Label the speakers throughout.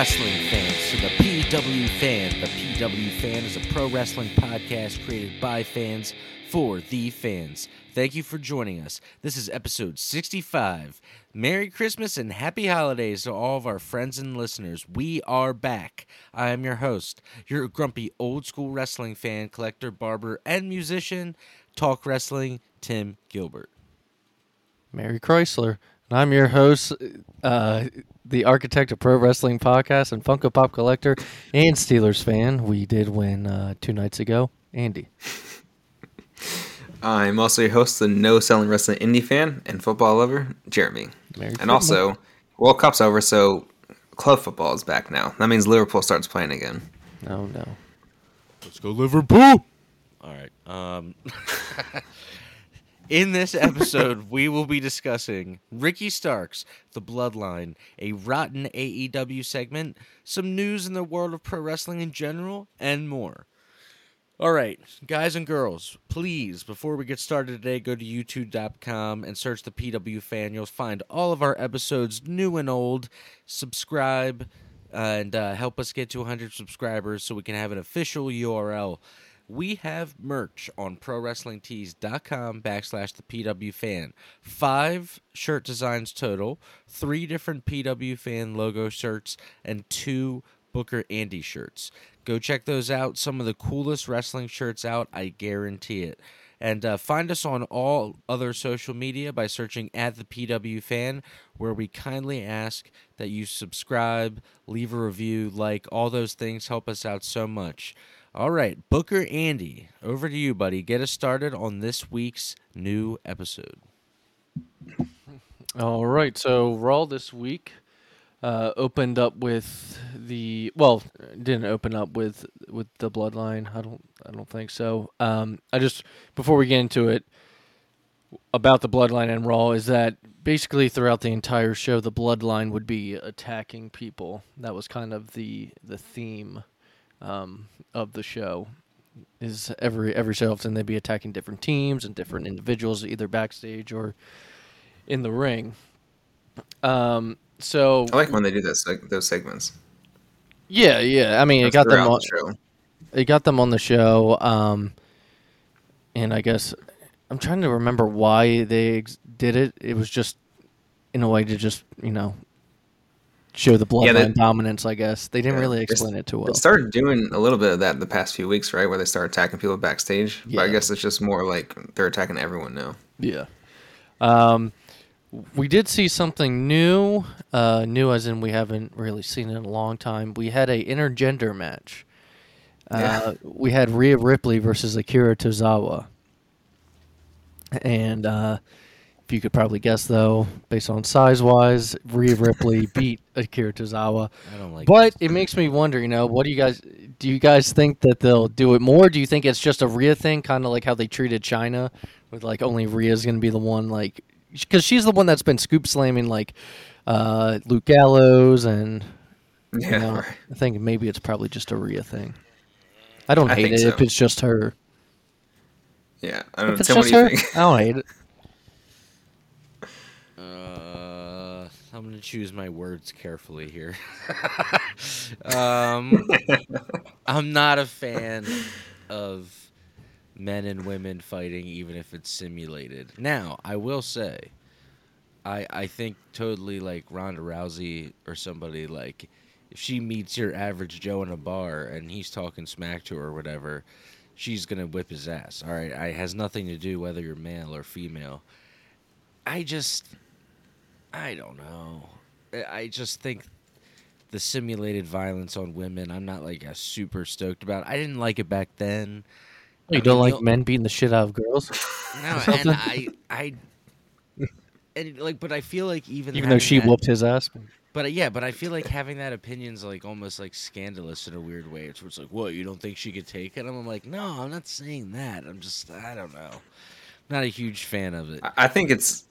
Speaker 1: Wrestling fans, to the PW Fan. The PW Fan is a pro wrestling podcast created by fans for the fans. Thank you for joining us. This is episode 65. Merry Christmas and happy holidays to all of our friends and listeners. We are back. I am your host, your grumpy old school wrestling fan, collector, barber, and musician, Talk Wrestling, Tim Gilbert.
Speaker 2: Mary Chrysler. And I'm your host, uh, the architect of pro wrestling podcast and Funko Pop collector and Steelers fan. We did win uh, two nights ago. Andy.
Speaker 3: I'm also your host, the no selling wrestling indie fan and football lover, Jeremy.
Speaker 2: Merry
Speaker 3: and also, World Cup's over, so club football is back now. That means Liverpool starts playing again.
Speaker 2: Oh, no.
Speaker 1: Let's go Liverpool. All right. Um In this episode, we will be discussing Ricky Starks, The Bloodline, a rotten AEW segment, some news in the world of pro wrestling in general, and more. All right, guys and girls, please, before we get started today, go to youtube.com and search the PW fan. You'll find all of our episodes, new and old. Subscribe and uh, help us get to 100 subscribers so we can have an official URL we have merch on prowrestlingtees.com backslash the PW fan. Five shirt designs total, three different PW fan logo shirts, and two Booker Andy shirts. Go check those out. Some of the coolest wrestling shirts out, I guarantee it. And uh, find us on all other social media by searching at the PW fan, where we kindly ask that you subscribe, leave a review, like all those things help us out so much. All right, Booker Andy, over to you, buddy. Get us started on this week's new episode.
Speaker 2: All right, so Raw this week uh, opened up with the well, didn't open up with with the Bloodline. I don't, I don't think so. Um, I just before we get into it about the Bloodline and Raw is that basically throughout the entire show, the Bloodline would be attacking people. That was kind of the the theme um, of the show. Is every every so often they'd be attacking different teams and different individuals, either backstage or in the ring. Um, so
Speaker 3: I like when they do those those segments.
Speaker 2: Yeah, yeah. I mean, That's it got them on. The it got them on the show, um, and I guess I'm trying to remember why they ex- did it. It was just in a way to just you know show the bloodline yeah, dominance. I guess they didn't yeah, really explain it too well.
Speaker 3: They started doing a little bit of that the past few weeks, right? Where they start attacking people backstage. Yeah. But I guess it's just more like they're attacking everyone now.
Speaker 2: Yeah. Um, we did see something new. Uh, new as in we haven't really seen it in a long time. We had a intergender match. Uh, yeah. We had Rhea Ripley versus Akira Tozawa. And uh, you could probably guess though, based on size wise, Rhea Ripley beat Akira Tozawa. I don't like But it makes me wonder, you know, what do you guys do you guys think that they'll do it more? Do you think it's just a Rhea thing, kind of like how they treated Chyna, with like only Rhea's going to be the one, like, because she's the one that's been scoop slamming like uh, Luke Gallows and. Yeah, know, right. I think maybe it's probably just a Rhea thing. I don't I hate it so. if it's just her.
Speaker 3: Yeah, I don't if. It's just her, I
Speaker 2: don't hate it.
Speaker 1: I'm going to choose my words carefully here. um, I'm not a fan of men and women fighting, even if it's simulated. Now, I will say, I I think totally like Ronda Rousey or somebody like if she meets your average Joe in a bar and he's talking smack to her or whatever, she's gonna whip his ass. All right, it has nothing to do whether you're male or female. I just I don't know. I just think the simulated violence on women, I'm not like a super stoked about. I didn't like it back then.
Speaker 2: You I don't mean, like men beating the shit out of girls?
Speaker 1: No, and I, I, and like, but I feel like even
Speaker 2: even though she
Speaker 1: that,
Speaker 2: whooped his ass.
Speaker 1: But yeah, but I feel like having that opinion's like almost like scandalous in a weird way. It's, it's like, what you don't think she could take it? I'm like, no, I'm not saying that. I'm just, I don't know, not a huge fan of it.
Speaker 3: I think it's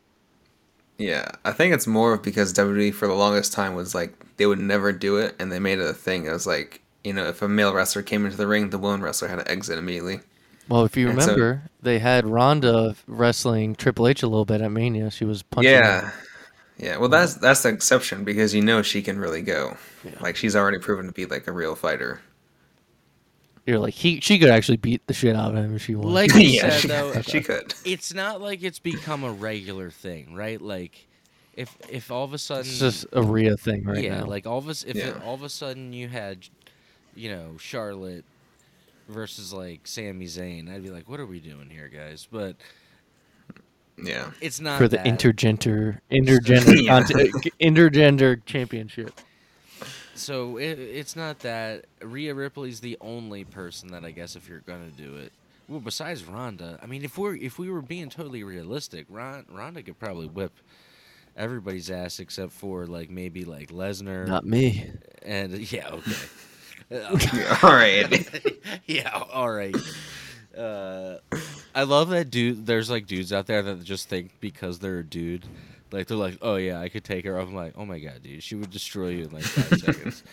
Speaker 3: yeah, I think it's more because WWE for the longest time was like they would never do it, and they made it a thing. It was like you know, if a male wrestler came into the ring, the woman wrestler had to exit immediately.
Speaker 2: Well, if you and remember, so, they had Ronda wrestling Triple H a little bit at Mania. She was punching.
Speaker 3: Yeah. Yeah, well, that's that's the exception because you know she can really go. Like she's already proven to be like a real fighter.
Speaker 2: You're like he she could actually beat the shit out of him if she wanted.
Speaker 1: Like you
Speaker 3: yeah,
Speaker 1: said,
Speaker 3: she,
Speaker 1: though,
Speaker 3: she could.
Speaker 1: it's not like it's become a regular thing, right? Like, if if all of a sudden,
Speaker 2: it's just a Rhea thing right
Speaker 1: yeah,
Speaker 2: now.
Speaker 1: like all of a s- if it, all of a sudden you had, you know, Charlotte versus like Sami Zayn, I'd be like, what are we doing here, guys? But
Speaker 3: Yeah,
Speaker 1: it's not
Speaker 2: for the
Speaker 1: that.
Speaker 2: intergender intergender
Speaker 3: Yeah.
Speaker 2: conte- intergender championship.
Speaker 1: So it, it's not that Rhea Ripley's the only person that I guess if you're gonna do it. Well, besides Ronda, I mean, if we're if we were being totally realistic, Ron, Ronda could probably whip everybody's ass except for like maybe like Lesnar
Speaker 2: Not me.
Speaker 1: and yeah, okay,
Speaker 3: all right.
Speaker 1: yeah, all right. Uh, I love that dude. There's like dudes out there that just think because they're a dude, like they're like, oh yeah, I could take her. I'm like, oh my god, dude, she would destroy you in like five seconds.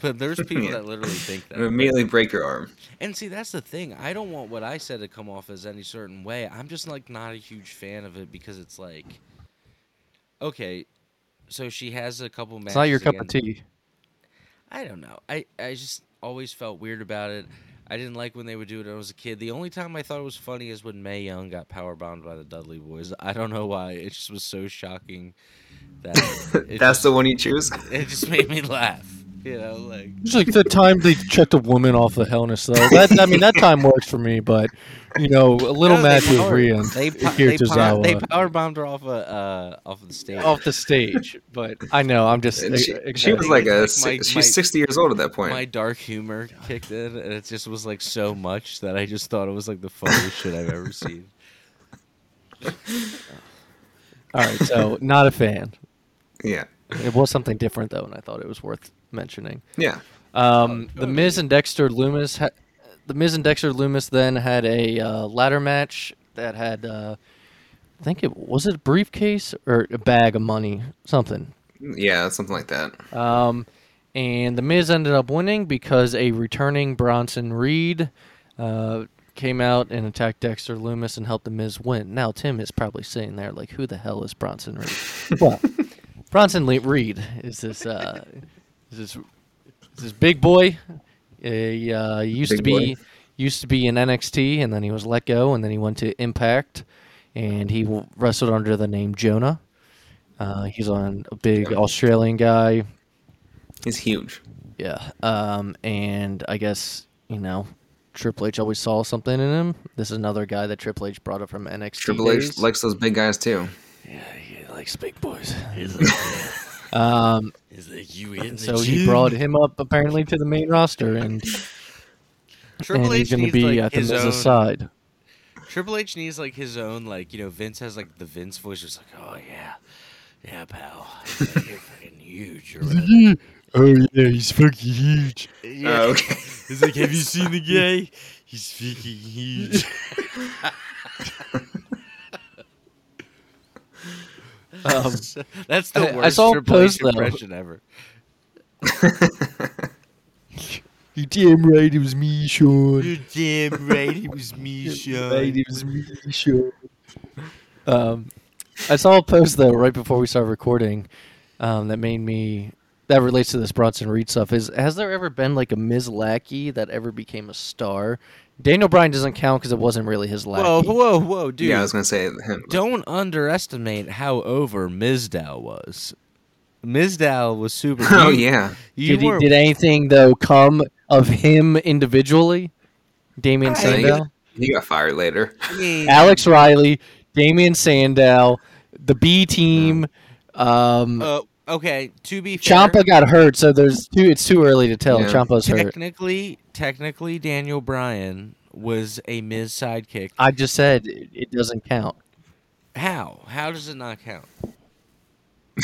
Speaker 1: But there's people that literally think that.
Speaker 3: Immediately break your arm.
Speaker 1: And see, that's the thing. I don't want what I said to come off as any certain way. I'm just like not a huge fan of it because it's like, okay, so she has a couple matches.
Speaker 2: It's not your cup of tea.
Speaker 1: I don't know. I I just always felt weird about it. I didn't like when they would do it when I was a kid. The only time I thought it was funny is when Mae Young got power bombed by the Dudley Boys. I don't know why. It just was so shocking that
Speaker 3: That's
Speaker 1: just,
Speaker 3: the one you choose.
Speaker 1: it just made me laugh. You know, like
Speaker 2: It's like the time they checked a woman off the Hell in a Cell. That I mean, that time works for me. But you know, a little
Speaker 1: No, they
Speaker 2: match with
Speaker 1: power-
Speaker 2: Rhea and
Speaker 1: They po- they, power, they power bombed her off of uh off the stage.
Speaker 2: off the stage. But I know I'm just.
Speaker 3: And she,
Speaker 2: ex-
Speaker 3: she was like a.
Speaker 1: Like my-
Speaker 3: she's
Speaker 1: my-
Speaker 3: sixty years old at that point.
Speaker 1: My dark humor kicked in, and it just was like so much that I just thought it was like the funniest shit I've ever seen.
Speaker 2: all right. So not a fan.
Speaker 3: yeah,
Speaker 2: It was something different though, and I thought it was worth mentioning.
Speaker 3: yeah.
Speaker 2: Um, the Miz and Dexter Lumis. Ha- the Miz and Dexter Lumis then had a uh, ladder match that had. Uh, I think it was it a briefcase or a bag of money, something.
Speaker 3: Yeah, something like that.
Speaker 2: Um, and the Miz ended up winning because a returning Bronson Reed uh, came out and attacked Dexter Lumis and helped the Miz win. Now Tim is probably sitting there like, "Who the hell is Bronson Reed?" well, Bronson Le- Reed is this uh, is this is this big boy. He uh, used
Speaker 3: Big
Speaker 2: to be
Speaker 3: boy.
Speaker 2: used to be in NXT, and then he was let go, and then he went to Impact, and he wrestled under the name Jonah. Uh, he's on a big. Australian guy.
Speaker 3: He's huge.
Speaker 2: Yeah. Um, and I guess, you know, Triple H always saw something in him. This is another guy that Triple H brought up from NXT.
Speaker 3: Triple H
Speaker 2: days.
Speaker 3: likes those big guys too.
Speaker 2: Yeah, he likes big boys.
Speaker 1: He's like,
Speaker 2: Um,
Speaker 1: he's like you in the
Speaker 2: so he
Speaker 1: gym?"
Speaker 2: brought him up apparently to the main roster, and,
Speaker 1: Triple
Speaker 2: and he's going to be
Speaker 1: like,
Speaker 2: at the Miz's
Speaker 1: own-
Speaker 2: side.
Speaker 1: Triple H needs like his own like you know Vince has like the Vince voice. Just like oh yeah, yeah pal, He's like, you're fucking huge or whatever.
Speaker 2: Oh yeah, he's fucking huge.
Speaker 1: Yeah.
Speaker 3: Oh, okay.
Speaker 1: He's like, have you seen the guy? He's fucking huge.
Speaker 2: Um,
Speaker 1: That's the
Speaker 2: I- I
Speaker 1: worst
Speaker 2: saw a
Speaker 1: Triple H
Speaker 2: post, though.
Speaker 1: impression ever.
Speaker 2: you damn right, it was me, Sean.
Speaker 1: You're damn right, it was me,
Speaker 2: Right, it was me, Sean. Um, I saw a post though right before we started recording, um, that made me that relates to this Bronson Reed stuff. Is has there ever been like a Miz Lackey that ever became a star? Daniel Bryan doesn't count because it wasn't really his
Speaker 1: Whoa,
Speaker 2: lackey.
Speaker 1: whoa, whoa, whoa, dude!
Speaker 3: yeah, I was gonna say him.
Speaker 1: Don't underestimate how over Mizdow was. Mizdow was super.
Speaker 3: Oh
Speaker 1: you-
Speaker 3: yeah,
Speaker 1: you
Speaker 2: did, he, did anything though come of him individually? Damian
Speaker 1: I-
Speaker 2: Sandow,
Speaker 3: he got fired later.
Speaker 1: I
Speaker 2: Alex Riley, Damian Sandow, the B team. Um,
Speaker 1: Uh, okay, to be fair,
Speaker 2: Ciampa got hurt, so there's too. It's too early to tell.
Speaker 3: Yeah.
Speaker 2: Ciampa's hurt.
Speaker 1: technically, technically, Daniel Bryan was a Miz sidekick.
Speaker 2: I just said it, it doesn't count
Speaker 1: How? How does it not count?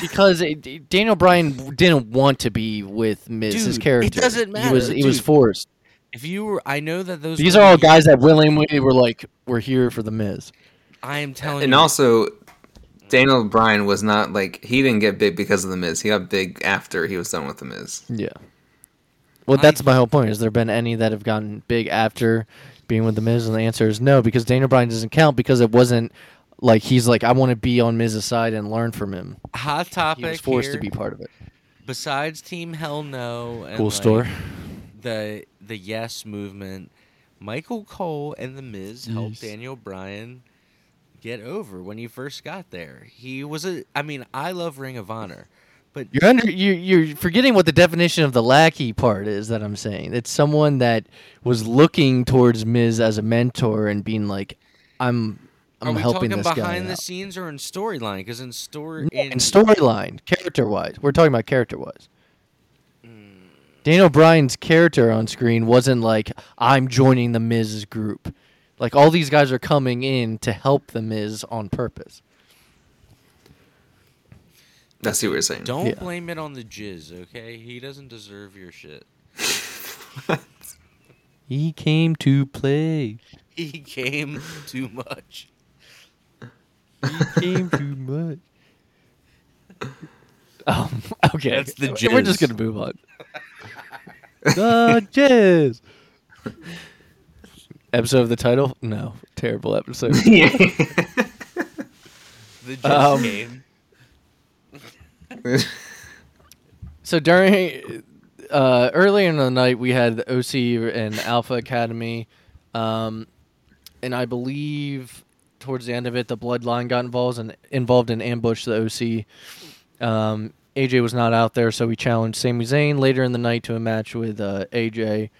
Speaker 2: because it, it- Daniel Bryan didn't want to be with Miz. his
Speaker 1: Dude, it doesn't
Speaker 2: He
Speaker 1: matter,
Speaker 2: was he was forced.
Speaker 1: If you were, I know that those.
Speaker 2: These are all guys that willingly were like, "We're here for the Miz."
Speaker 1: I am telling you.
Speaker 3: And
Speaker 1: you.
Speaker 3: also, Daniel Bryan was not like he didn't get big because of the Miz. He got big after he was done with the Miz.
Speaker 2: Yeah. Well,
Speaker 1: I-
Speaker 2: that's my whole point. Has there been any that have gotten big after being with the Miz? And the answer is no, because Daniel Bryan doesn't count because it wasn't like he's like I want to be on Miz's side and learn from him.
Speaker 1: Hot topic.
Speaker 2: He was forced
Speaker 1: here,
Speaker 2: to be part of it.
Speaker 1: Besides Team Hell No and
Speaker 2: Cool
Speaker 1: like,
Speaker 2: store.
Speaker 1: the the Yes movement, Michael Cole and the Miz helped Daniel Bryan get over when he first got there. He was a. I mean, I love Ring of Honor, but
Speaker 2: You're under you you're forgetting what the definition of the lackey part is that I'm saying. It's someone that was looking towards Miz as a mentor and being like, I'm I'm
Speaker 1: we
Speaker 2: helping
Speaker 1: talking
Speaker 2: this guy
Speaker 1: behind the
Speaker 2: out.
Speaker 1: scenes or in storyline? Because in story,
Speaker 2: in storyline, character wise, we're talking about character wise. Daniel Bryan's character on screen wasn't like I'm joining the Miz group. Like all these guys are coming in to help the Miz on purpose.
Speaker 3: I see what you're saying.
Speaker 1: Don't
Speaker 2: Yeah.
Speaker 1: blame it on the jizz, okay? He doesn't deserve your shit.
Speaker 2: He came to play.
Speaker 1: He came too much.
Speaker 2: He came too much. Um, okay,
Speaker 1: That's the
Speaker 2: we're just
Speaker 1: jizz.
Speaker 2: gonna move on. the jizz. Episode of the title? No, terrible episode.
Speaker 1: The jizz
Speaker 2: Um,
Speaker 1: came.
Speaker 2: So during uh, earlier in the night, we had the OC and Alpha Academy, um, and I believe towards the end of it, the Bloodline got involved and involved in ambush the OC. Um, AJ was not out there, so we challenged Sami Zayn later in the night to a match with uh, AJ,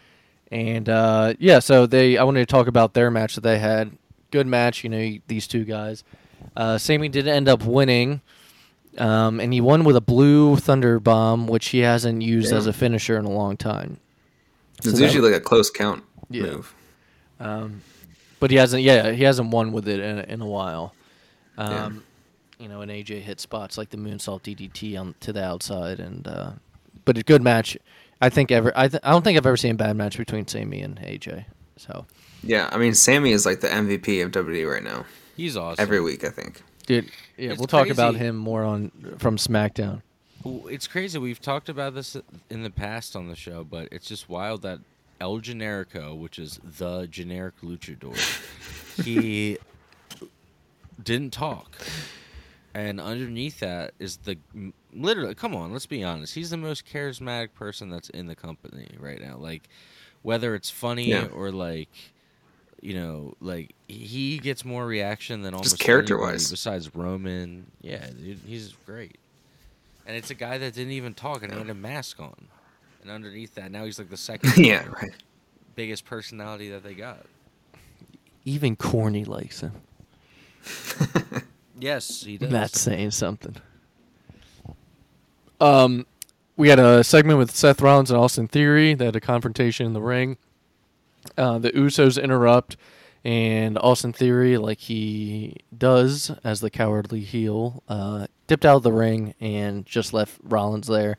Speaker 2: and uh, yeah, so they I wanted to talk about their match that they had. Good match, you know, these two guys. Uh, Sami did end up winning. Um, and he won with a blue thunder bomb, which he hasn't used as a finisher in a long time.
Speaker 3: It's
Speaker 2: that-
Speaker 3: usually like a close count
Speaker 2: Yeah.
Speaker 3: move.
Speaker 2: Um, but he hasn't. Yeah, he hasn't won with it in, in a while. Um, You know, and AJ hit spots like the moonsault DDT on to the outside, and uh, but a good match. I think ever. I, th- I don't think I've ever seen a bad match between Sami and AJ. So,
Speaker 3: Yeah, I mean, Sami is like the MVP of WWE right now.
Speaker 1: He's awesome.
Speaker 3: Every week, I think.
Speaker 2: dude, yeah,
Speaker 1: It's
Speaker 2: we'll talk about him more on from SmackDown.
Speaker 1: It's crazy. We've talked about this in the past on the show, but it's just wild that El Generico, which is the generic luchador, he didn't talk. And underneath that is the literally. Come on, let's be honest. He's the most charismatic person that's in the company right now. Like, whether it's funny
Speaker 3: Yeah.
Speaker 1: or like, you know, like he gets more reaction than almost
Speaker 3: character-wise.
Speaker 1: anybody besides Roman. Yeah, dude, he's great. And it's a guy that didn't even talk and he had a mask on. And underneath that, now he's like the second
Speaker 3: yeah, right.
Speaker 1: biggest personality that they got.
Speaker 2: Even Corny likes him.
Speaker 1: Yes, he does.
Speaker 2: That's saying something. Um, we had a segment with Seth Rollins and Austin Theory. They had a confrontation in the ring. Uh, the Usos interrupt, and Austin Theory, like he does as the cowardly heel, uh, dipped out of the ring and just left Rollins there.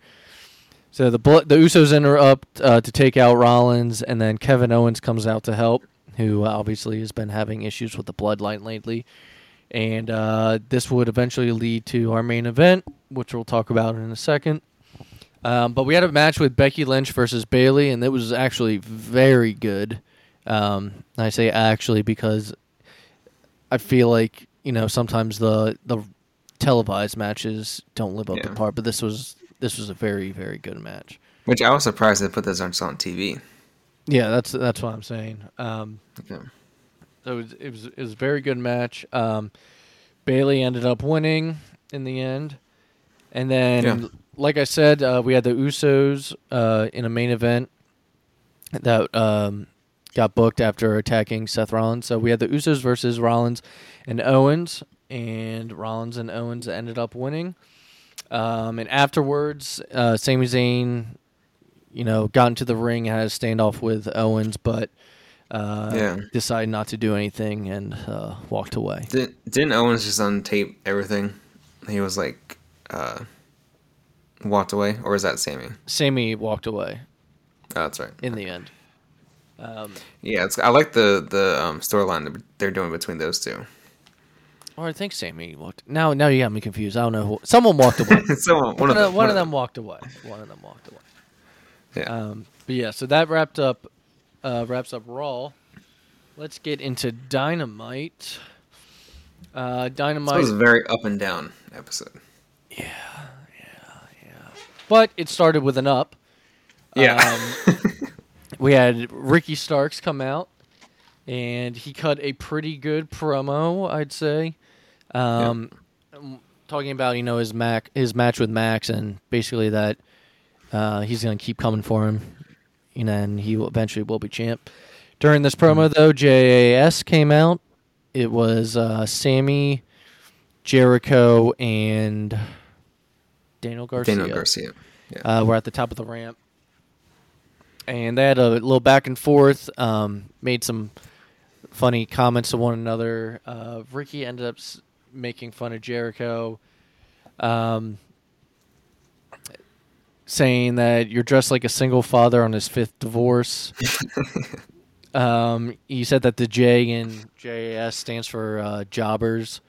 Speaker 2: So the the Usos interrupt uh, to take out Rollins, and then Kevin Owens comes out to help, who obviously has been having issues with the bloodline lately and uh, this would eventually lead to our main event, which we'll talk about in a second. Um, but we had a match with Becky Lynch versus Bayley, and it was actually very good. Um, I say actually because I feel like you know sometimes the the televised matches don't live up to par, but this was this was a very very good match.
Speaker 3: Which I was surprised they put this on on TV.
Speaker 2: Yeah, that's that's what I'm saying. Um,
Speaker 3: Okay.
Speaker 2: So it was, it was it was a very good match. Um, Bayley ended up winning in the end, and then,
Speaker 3: Yeah.
Speaker 2: like I said, uh, we had the Usos uh, in a main event that um, got booked after attacking Seth Rollins. So we had the Usos versus Rollins and Owens, and Rollins and Owens ended up winning. Um, and afterwards, uh, Sami Zayn, you know, got into the ring, had a standoff with Owens, but uh,
Speaker 3: Yeah.
Speaker 2: decided not to do anything and uh, walked away.
Speaker 3: Did, didn't Owens just untape everything? He was like, uh, walked away, or is that Sami?
Speaker 2: Sami walked away
Speaker 3: Oh, that's right.
Speaker 2: in the end. Um,
Speaker 3: Yeah, it's, I like the the um, storyline they're doing between those two.
Speaker 2: or I think Sami walked. Now, now you got me confused. I don't know. Who, someone walked away.
Speaker 3: Someone,
Speaker 2: one, of, them, one of them walked away. One of them walked away.
Speaker 3: Yeah.
Speaker 2: Um, but yeah, so that wrapped up uh, wraps up Raw. Let's get into Dynamite. Uh,
Speaker 3: It
Speaker 2: Dynamite,
Speaker 3: was a very up and down episode. Yeah, yeah, yeah.
Speaker 2: But it started with an up.
Speaker 3: Yeah.
Speaker 2: Um, we had Ricky Starks come out, and he cut a pretty good promo, I'd say. Um, um, Talking about you know his Mac his match with Max, and basically that uh, he's gonna keep coming for him, and he will eventually will be champ. During this promo though, JAS came out. It was uh, Sammy, Jericho, and Daniel Garcia
Speaker 3: Daniel Garcia. Yeah.
Speaker 2: uh, were at the top of the ramp, and they had a little back and forth. Um, made some funny comments to one another. Uh, Ricky ended up making fun of Jericho, um, saying that you're dressed like a single father on his fifth divorce. um, he said that the J in JAS stands for uh, jobbers.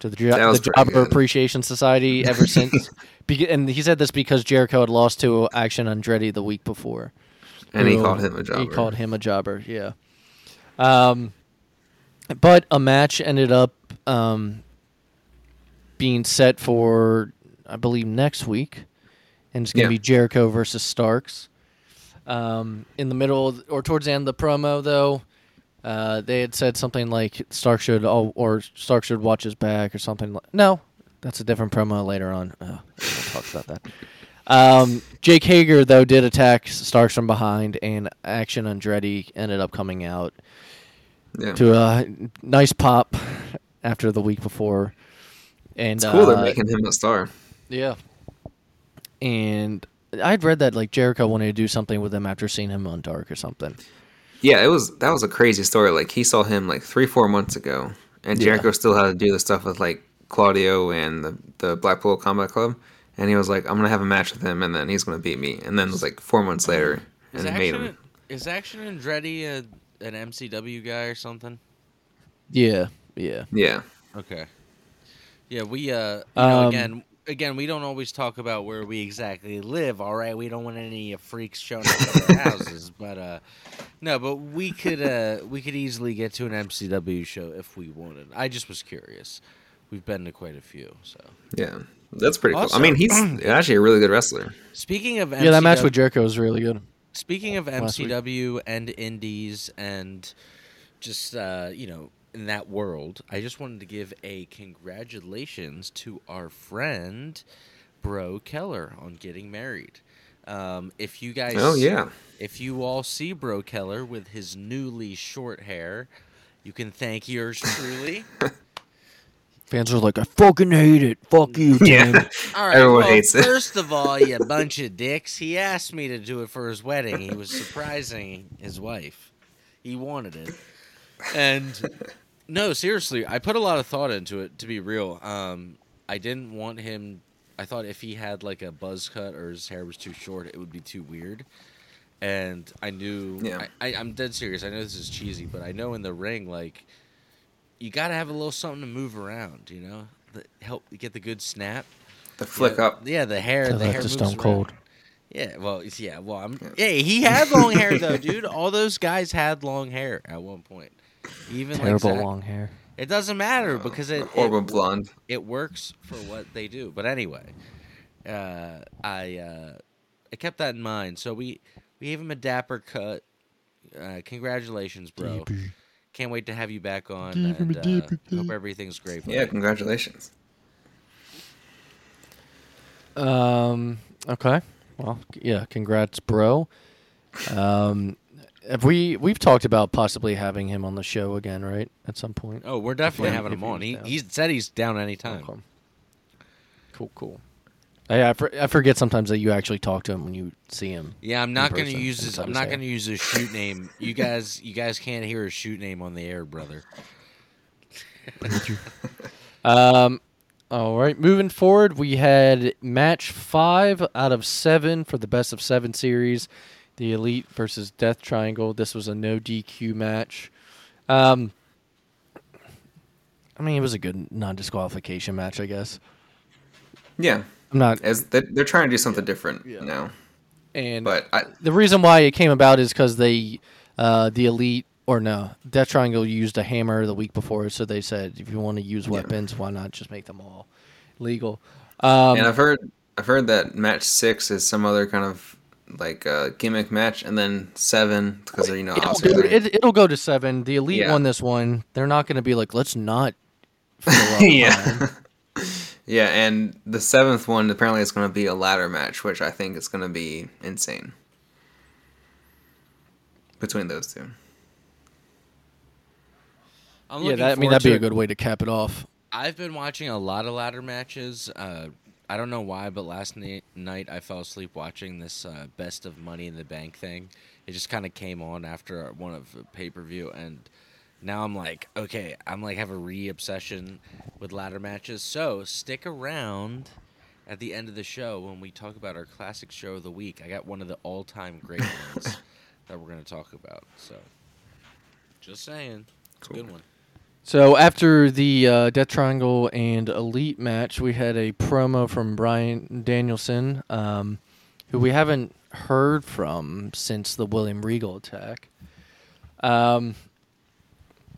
Speaker 2: To the, jo- the Jobber
Speaker 3: good.
Speaker 2: Appreciation Society ever since Beca- and he said this because Jericho had lost to Action Andretti the week before.
Speaker 3: and he called him a jobber.
Speaker 2: He called him a jobber, yeah. Um, but a match ended up um, being set for, I believe, next week, and it's going to
Speaker 3: Yeah.
Speaker 2: be Jericho versus Starks. Um, in the middle of, or towards the end of the promo, though, uh, they had said something like Stark should, oh, or Stark should watch his back, or something. like No, that's a different promo later on. Oh, we'll talk about that. Um, Jake Hager though did attack Starks from behind, and Action Andretti ended up coming out
Speaker 3: Yeah.
Speaker 2: to a nice pop after the week before. And
Speaker 3: It's cool
Speaker 2: uh,
Speaker 3: they're making him a star.
Speaker 2: yeah. And I'd read that like Jericho wanted to do something with him after seeing him on Dark or something.
Speaker 3: Yeah, it was that was a crazy story. Like he saw him like three, four months ago, and
Speaker 2: Yeah.
Speaker 3: Jericho still had to do the stuff with like Claudio and the the Blackpool Combat Club, and he was like, "I'm gonna have a match with him, and then he's gonna beat me." And then it was like four months later, and he made him.
Speaker 1: is Action Andretti a, an MCW guy or something?
Speaker 2: Yeah, yeah.
Speaker 3: Yeah,
Speaker 1: Okay. Yeah, we uh you know
Speaker 2: Um,
Speaker 1: again again we don't always talk about where we exactly live, all right? We don't want any uh, freaks showing up at our houses, but uh no, but we could uh we could easily get to an MCW show if we wanted. I just was curious. We've been to quite a few, so.
Speaker 3: yeah, that's pretty cool. I mean, he's actually a really good wrestler.
Speaker 1: Speaking of
Speaker 2: Yeah, that match with Jericho was really good.
Speaker 1: Speaking of
Speaker 2: last week.
Speaker 1: MCW and indies and just uh, you know in that world, I just wanted to give a congratulations to our friend Bro Keller on getting married. Um, if you guys,
Speaker 3: Oh yeah,
Speaker 1: if you all see Bro Keller with his newly short hair, you can thank yours truly.
Speaker 2: Fans are like, I fucking hate it. Fuck you, Tim.
Speaker 3: yeah.
Speaker 1: All right.
Speaker 3: Everyone
Speaker 1: well,
Speaker 3: hates it.
Speaker 1: First of all, you bunch of dicks. He asked me to do it for his wedding. He was surprising his wife. He wanted it, and no, seriously, I put a lot of thought into it. To be real, um, I didn't want him. I thought if he had like a buzz cut or his hair was too short, it would be too weird. And I knew.
Speaker 3: Yeah.
Speaker 1: I, I, I'm dead serious. I know this is cheesy, but I know in the ring, like, you got to have a little something to move around. You know, that help get the good snap.
Speaker 3: The flick
Speaker 1: yeah,
Speaker 3: up.
Speaker 1: Yeah, the hair.
Speaker 2: Tell
Speaker 1: the hair
Speaker 2: to
Speaker 1: moves
Speaker 2: Stone
Speaker 1: around.
Speaker 2: Cold.
Speaker 1: Yeah, well, yeah, well, I'm. Hey, he had long hair though, dude. All those guys had long hair at one point. Even
Speaker 2: Terrible
Speaker 1: like Zack-
Speaker 2: long hair.
Speaker 1: It doesn't matter because it
Speaker 3: horrible
Speaker 1: it,
Speaker 3: blonde.
Speaker 1: it works for what they do. But anyway, uh, I uh, I kept that in mind. So we we gave him a dapper cut. Uh, congratulations, bro. Can't wait to have you back on.
Speaker 2: Give him a
Speaker 1: and, uh,
Speaker 2: dapper
Speaker 1: hope everything's great. For
Speaker 3: Yeah,
Speaker 1: you.
Speaker 3: congratulations.
Speaker 2: Um. Okay. Well, yeah. Congrats, bro. Um, have we we've talked about possibly having him on the show again, right? At some point.
Speaker 1: Oh, we're definitely
Speaker 2: Yeah,
Speaker 1: having him on. He
Speaker 2: down.
Speaker 1: he said he's down anytime.
Speaker 2: Okay. Cool. Cool. I I, for, I forget sometimes that you actually talk to him when you see him.
Speaker 1: Yeah, I'm not going to use his. I'm not going to use his shoot name. You guys, you guys can't hear his shoot name on the air, brother.
Speaker 2: Um. All right. Moving forward, we had match five out of seven for the best of seven series. The Elite versus Death Triangle. This was a no DQ match. Um. I mean, it was a good non disqualification match, I guess.
Speaker 3: Yeah,
Speaker 2: I'm not.
Speaker 3: as they're, they're trying to do something different now.
Speaker 2: And
Speaker 3: But I,
Speaker 2: the reason why it came about is because they, uh, the elite or no, Death Triangle used a hammer the week before, so they said if you want to use
Speaker 3: Yeah.
Speaker 2: weapons, why not just make them all legal? Um,
Speaker 3: and I've heard I've heard that match six is some other kind of like uh, gimmick match, and then seven because you know
Speaker 2: it'll,
Speaker 3: Oscar.
Speaker 2: go, it, it'll go to seven. The elite
Speaker 3: Yeah.
Speaker 2: won this one. They're not going to be like, let's not.
Speaker 3: Yeah, yeah, and the seventh one apparently is going to be a ladder match, which I think is going to be insane between those two.
Speaker 1: I'm
Speaker 2: yeah. that, I mean that'd be a good way to cap it off.
Speaker 1: I've been watching a lot of ladder matches. Uh, I don't know why, but last ni- night I fell asleep watching this uh, best of Money in the Bank thing. It just kind of came on after one of pay per view, and now I'm like, okay, I'm like have a re obsession with ladder matches. So stick around at the end of the show when we talk about our classic show of the week. I got one of the all time great ones that we're gonna talk about. So just saying, it's a good one.
Speaker 2: So after the uh, Death Triangle and Elite match, we had a promo from Bryan Danielson, um, who we haven't heard from since the William Regal attack. Um,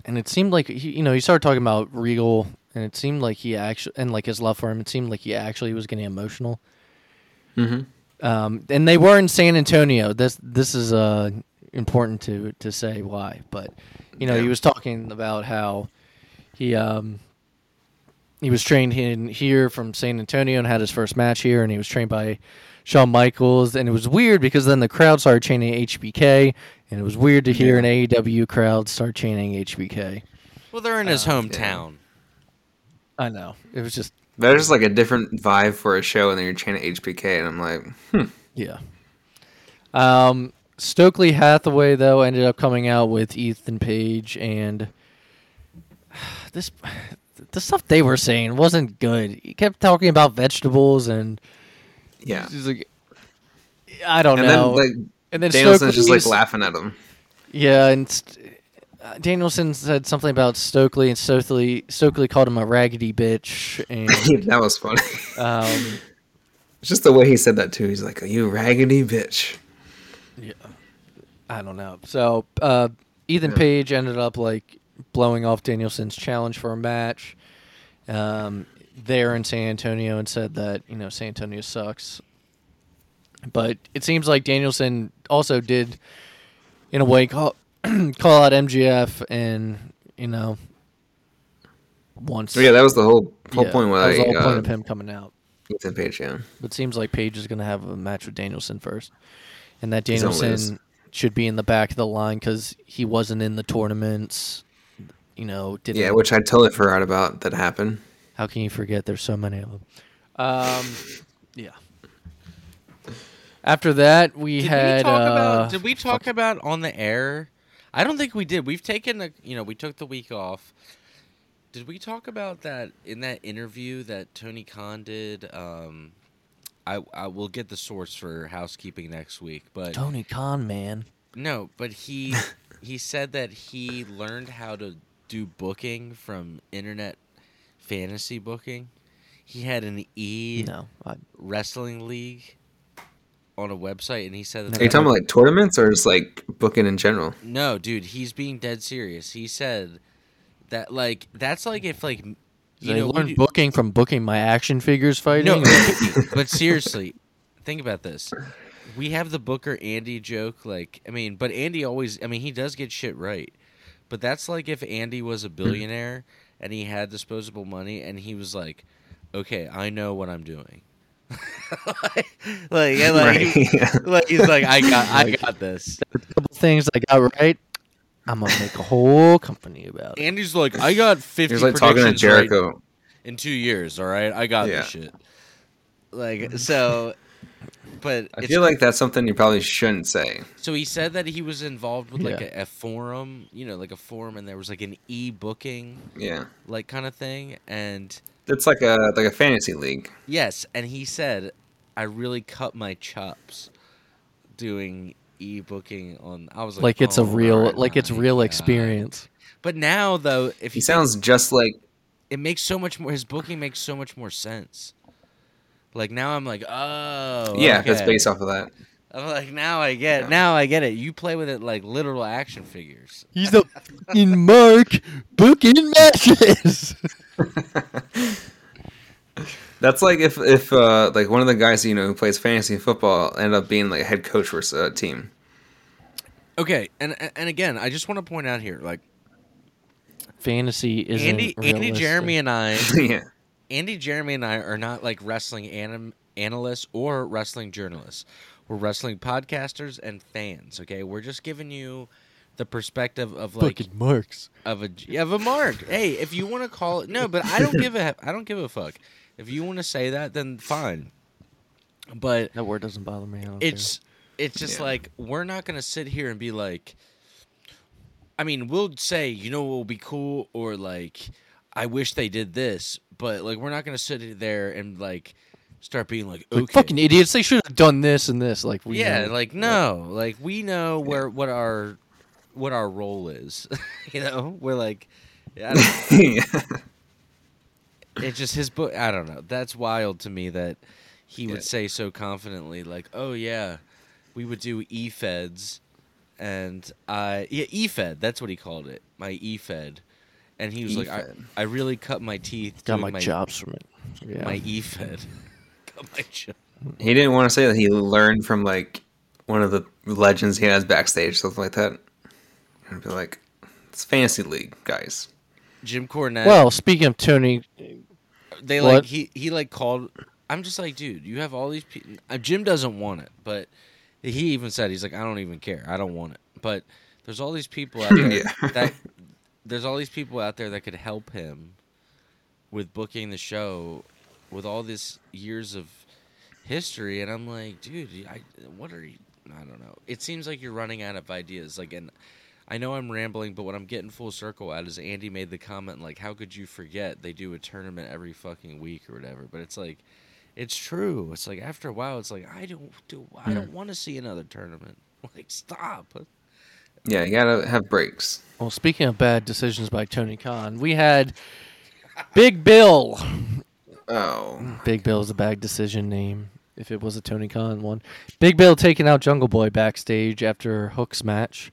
Speaker 2: and it seemed like he, you know, he started talking about Regal, and it seemed like he actually, and like his love for him, it seemed like he actually was getting emotional.
Speaker 3: Mm-hmm.
Speaker 2: Um, and they were in San Antonio. This this is uh, important to to say why, but you know he was talking about how he um, he was trained in here from San Antonio and had his first match here, and he was trained by Shawn Michaels, and it was weird because then the crowd started chanting HBK, and it was weird to hear an AEW crowd start chanting HBK.
Speaker 1: Well, they're in his
Speaker 2: Uh,
Speaker 1: hometown.
Speaker 2: I know it was just
Speaker 3: There's just like a different vibe for a show, and then you're chanting HBK, and I'm like, hmm.
Speaker 2: Yeah. Um, Stokely Hathaway though ended up coming out with Ethan Page, and this the stuff they were saying wasn't good. He kept talking about vegetables, and
Speaker 3: yeah.
Speaker 2: he's like, I don't
Speaker 3: And
Speaker 2: know.
Speaker 3: then like
Speaker 2: and then
Speaker 3: Danielson's just like laughing at him.
Speaker 2: Yeah, and uh, Danielson said something about Stokely, and Stokely Stokely called him a raggedy bitch, and
Speaker 3: that was funny.
Speaker 2: um,
Speaker 3: It's just the way he said that too. He's like, "You raggedy bitch."
Speaker 2: Yeah, I don't know. So uh, Ethan
Speaker 3: Yeah.
Speaker 2: Page ended up like blowing off Danielson's challenge for a match um, there in San Antonio and said that you know San Antonio sucks. But it seems like Danielson also did, in a way, call call out MJF and you know once.
Speaker 3: Yeah, that was the whole whole
Speaker 2: yeah,
Speaker 3: point.
Speaker 2: that was
Speaker 3: Why
Speaker 2: the whole
Speaker 3: uh,
Speaker 2: point of him coming out.
Speaker 3: Ethan Page, yeah.
Speaker 2: But it seems like Page is going to have a match with Danielson first, and that Danielson should be in the back of the line because he wasn't in the tournaments. You know, didn't.
Speaker 3: Yeah, which I totally forgot about that happened.
Speaker 2: how can you forget? There's so many of them. Um, yeah. After that, we
Speaker 1: Did
Speaker 2: had.
Speaker 1: we talk
Speaker 2: uh,
Speaker 1: about? Did we talk about on the air? I don't think we did. We've taken a. You know, we took the week off. Did we talk about that in that interview that Tony Khan did? Um, I I will get the source for housekeeping next week, but
Speaker 2: Tony Khan, man.
Speaker 1: no, but he he said that he learned how to do booking from internet fantasy booking. He had an e
Speaker 2: No, I,
Speaker 1: wrestling league on a website, and he said that
Speaker 3: Are you talking about like tournaments or just like booking in general?
Speaker 1: No, dude, he's being dead serious. He said that like that's like if like m- you
Speaker 2: they
Speaker 1: know we
Speaker 2: learned
Speaker 1: do-
Speaker 2: booking from booking my action figures fighting.
Speaker 1: No,
Speaker 2: or-
Speaker 1: but seriously, think about this. We have the Booker Andy joke, like I mean, but Andy always, I mean, he does get shit right. But that's like if Andy was a mm-hmm. billionaire and he had disposable money and he was like, "Okay, I know what I'm doing." like, like, like, he- like, he's like, "I got, I got this."
Speaker 2: A couple things I got right. I'm gonna make a whole company about it.
Speaker 1: Andy's like, "I got 50
Speaker 3: He was like talking to
Speaker 1: predictions right
Speaker 3: Jericho.
Speaker 1: in two years. All right, I got
Speaker 3: Yeah.
Speaker 1: this shit. Like mm-hmm. so, but
Speaker 3: I
Speaker 1: it's,
Speaker 3: feel like that's something you probably shouldn't say.
Speaker 1: so. He said that he was involved with like
Speaker 2: Yeah.
Speaker 1: a, a forum, you know, like a forum, and there was like an e-booking
Speaker 3: Yeah,
Speaker 1: like kind of thing. And
Speaker 3: it's like a like a fantasy league.
Speaker 1: yes, and he said, I really cut my chops doing e-booking on. I was like,
Speaker 2: Like it's a
Speaker 1: "Oh
Speaker 2: real,
Speaker 1: my
Speaker 2: like it's real
Speaker 1: God."
Speaker 2: experience.
Speaker 1: But now though, if
Speaker 3: He
Speaker 1: you think-
Speaker 3: sounds just like
Speaker 1: it makes so much more. His booking makes so much more sense. Like now, I'm like, oh,
Speaker 3: yeah, if it's based off of that.
Speaker 1: I'm like, now I get
Speaker 3: Yeah.
Speaker 1: now I get it. You play with it like literal action figures.
Speaker 2: He's the in Mark booking matches.
Speaker 3: That's like if if uh, like one of the guys you know who plays fantasy football ended up being like a head coach for a team.
Speaker 1: Okay, and and again, I just want to point out here, like
Speaker 2: Fantasy isn't
Speaker 1: Andy, Andy. Jeremy, and I,
Speaker 3: yeah.
Speaker 1: Andy, Jeremy, and I are not like wrestling anim- analysts or wrestling journalists. We're wrestling podcasters and fans. Okay, we're just giving you the perspective of like
Speaker 2: Booking Marks.
Speaker 1: of a of a mark. hey, if you want to call it no, but I don't give a I don't give a fuck. If you want to say that, then fine. But
Speaker 2: That word doesn't bother me. I don't
Speaker 1: it's it's just
Speaker 3: Yeah.
Speaker 1: like we're not gonna sit here and be like. I mean, we'll say you know what will be cool, or like, I wish they did this, but like we're not gonna sit there and like start being like, okay,
Speaker 2: Like, fucking idiots. They should have done this and this. Like we
Speaker 1: yeah,
Speaker 2: know.
Speaker 1: like no, like we know where what our what our role is. you know, we're like, I don't,
Speaker 3: yeah.
Speaker 1: it's just his book. I don't know. That's wild to me that he would
Speaker 3: Yeah.
Speaker 1: say so confidently, like, "Oh yeah, we would do e feds," and I yeah e fed. That's what he called it. My e fed, and he was like, I,
Speaker 3: E-Fed.
Speaker 1: "I really cut my teeth
Speaker 2: got
Speaker 1: doing
Speaker 2: my, jobs from it. Yeah.
Speaker 1: My e fed, got my job."
Speaker 3: He didn't want to say that he learned from like one of the legends he has backstage, something like that. And be like, it's fantasy league, guys.
Speaker 1: Jim Cornette.
Speaker 2: well, speaking of Tony,
Speaker 1: they
Speaker 2: What?
Speaker 1: like he he like called. I'm just like, dude, you have all these people. Uh, Jim doesn't want it, but he even said he's like, I don't even care. I don't want it. But there's all these people out there
Speaker 3: Yeah.
Speaker 1: that there's all these people out there that could help him with booking the show with all this years of history, and I'm like, dude, I what are you? I don't know. It seems like you're running out of ideas. Like, and I know I'm rambling, but what I'm getting full circle at is Andy made the comment like, "How could you forget they do a tournament every fucking week or whatever?" But it's like, it's true. It's like after a while, it's like I don't do. I don't want to see another tournament. Like, stop.
Speaker 3: Yeah, you gotta have breaks.
Speaker 2: well, speaking of bad decisions by Tony Khan, we had Big Bill.
Speaker 3: Oh,
Speaker 2: Big Bill is a bad decision name. If it was a Tony Khan one, Big Bill taking out Jungle Boy backstage after Hook's match.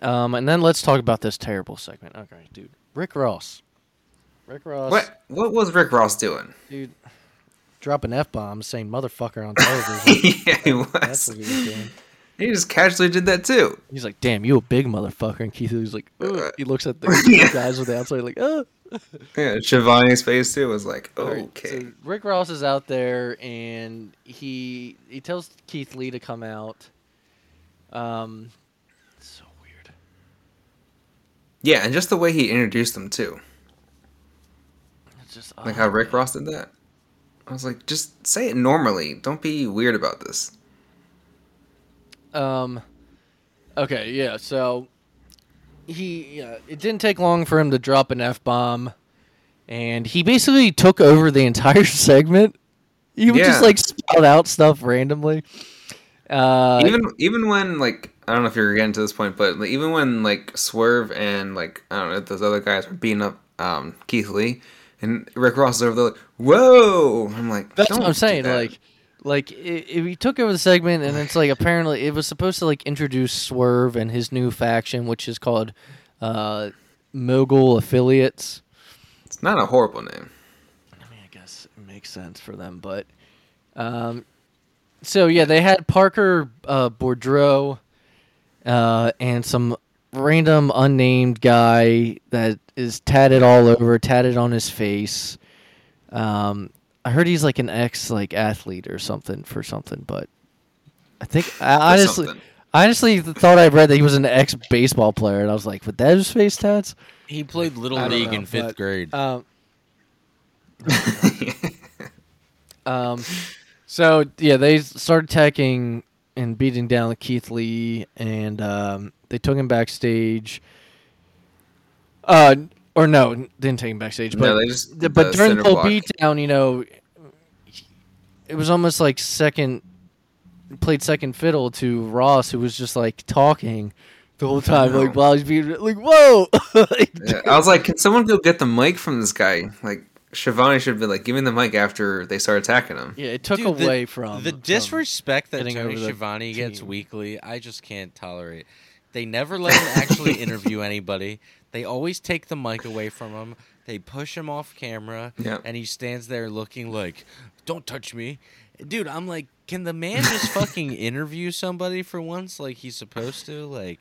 Speaker 2: Um, and then let's talk about this terrible segment. Okay, dude, Rick Ross. Rick Ross.
Speaker 3: what? What was Rick Ross doing?
Speaker 2: dude? Dropping f bombs, saying "motherfucker" on television.
Speaker 3: yeah, he
Speaker 2: That's
Speaker 3: was.
Speaker 2: what he was doing.
Speaker 3: He just casually did that too.
Speaker 2: He's like, "Damn, you a big motherfucker." And Keith Lee's like, Ugh.
Speaker 3: Uh,
Speaker 2: he looks at the
Speaker 3: yeah.
Speaker 2: guys with the outside like, "Oh."
Speaker 3: Yeah, Schiavone's face too was like, okay.
Speaker 2: So Rick Ross is out there and he he tells Keith Lee to come out. Um, so weird.
Speaker 3: Yeah, and just the way he introduced them too,
Speaker 2: It's just
Speaker 3: like how Rick
Speaker 2: man.
Speaker 3: Ross did that. I was like, just say it normally. Don't be weird about this.
Speaker 2: Um, okay, yeah. So he yeah, it didn't take long for him to drop an f bomb, and he basically took over the entire segment. He would just like spout out stuff randomly. Uh,
Speaker 3: even even when like I don't know if you're getting to this point, but like, even when like Swerve and like I don't know those other guys were beating up um, Keith Lee, and Rick Ross is over there like, "Whoa!" I'm like,
Speaker 2: That's
Speaker 3: "Don't
Speaker 2: what I'm saying.
Speaker 3: that."
Speaker 2: Like, like if he took over the segment, and it's like apparently it was supposed to like introduce Swerve and his new faction, which is called uh, Mogul Affiliates.
Speaker 3: it's not a horrible name.
Speaker 2: I mean, I guess it makes sense for them, but um, so yeah, they had Parker uh, Boudreaux uh, and some random unnamed guy that is tatted all over, tatted on his face. Um, I heard he's like an ex like athlete or something for something, but I think I honestly. I honestly thought I read that he was an ex baseball player, and I was like, "With those face tats?"
Speaker 1: He played little
Speaker 2: I
Speaker 1: league
Speaker 2: know,
Speaker 1: in fifth
Speaker 2: but,
Speaker 1: grade.
Speaker 2: Um, Um, so yeah, they started attacking and beating down Keith Lee, and um, they took him backstage. Uh, or no, didn't take him backstage, but
Speaker 3: no, they just
Speaker 2: but
Speaker 3: the
Speaker 2: during the whole
Speaker 3: block.
Speaker 2: beatdown, you know, it was almost like second played second fiddle to Ross, who was just like talking the whole time, like while he's being like, "Whoa!"
Speaker 3: Yeah, I was like, can someone go get the mic from this guy? Like, Schiavone should be like, give me the mic after they start attacking him.
Speaker 2: Yeah, it took
Speaker 1: Dude, the-
Speaker 2: away from
Speaker 1: the
Speaker 2: from-
Speaker 1: disrespect that
Speaker 2: getting
Speaker 1: Tony
Speaker 2: over the
Speaker 1: Schiavone gets weekly. I just can't tolerate. They never let him actually interview anybody. They always take the mic away from him. They push him off camera,
Speaker 3: Yeah.
Speaker 1: and he stands there looking like, "Don't touch me." Dude, I'm like, can the man just fucking interview somebody for once like he's supposed to? Like,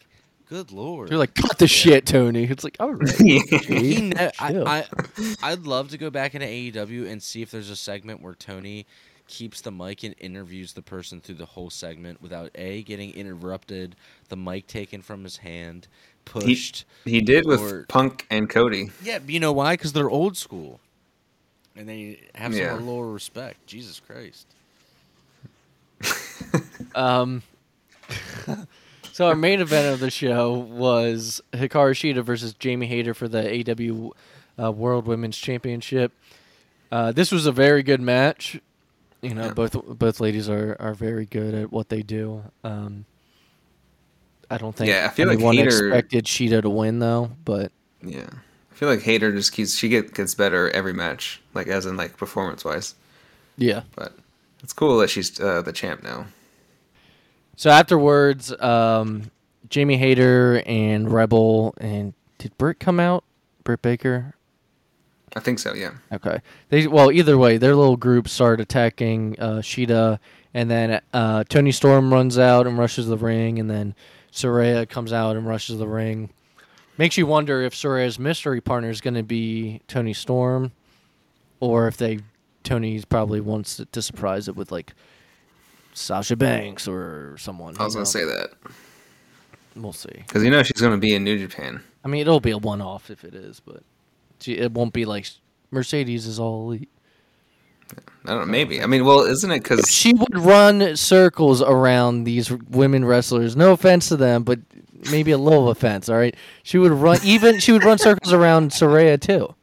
Speaker 1: good lord.
Speaker 2: You're like, cut the shit, Tony. It's like, all right.
Speaker 1: he ne- I. I, I'd love to go back into AEW and see if there's a segment where Tony keeps the mic and interviews the person through the whole segment without a getting interrupted, the mic taken from his hand, pushed.
Speaker 3: He did with Punk and Cody.
Speaker 1: yeah, you know why? Because they're old school, and they have some
Speaker 3: Yeah.
Speaker 1: lower respect. Jesus Christ.
Speaker 2: Um, so our main event of the show was Hikaru Shida versus Jamie Hayter for the AEW uh, World Women's Championship. Uh, this was a very good match. You know,
Speaker 3: Yeah.
Speaker 2: both both ladies are, are very good at what they do. Um, I don't think
Speaker 3: Yeah, I feel like
Speaker 2: anyone
Speaker 3: Hayter-
Speaker 2: expected Shida to win though, but
Speaker 3: Yeah, feel like Hayter just keeps she get gets better every match, like as in like performance wise.
Speaker 2: yeah.
Speaker 3: But it's cool that she's uh, the champ now.
Speaker 2: So afterwards, um, Jamie Hayter and Rebel and did Britt come out? Britt Baker.
Speaker 3: I think so. Yeah.
Speaker 2: Okay. They well either way, their little group started attacking uh, Shida, and then uh, Toni Storm runs out and rushes the ring, and then Saraya comes out and rushes the ring. Makes you wonder if Saraya's mystery partner is going to be Toni Storm, or if they Tony probably wants to, to surprise it with like Sasha Banks or someone.
Speaker 3: I was gonna say that
Speaker 2: We'll see.
Speaker 3: because you know she's gonna be in New Japan.
Speaker 2: I mean, it'll be a one-off if it is, but she, it won't be like Mercedes is all elite.
Speaker 3: I don't know. Maybe. I mean, well, isn't it because
Speaker 2: She would run circles around these women wrestlers. No offense to them, but maybe a little offense. All right, she would run even. She would run circles around Saraya too.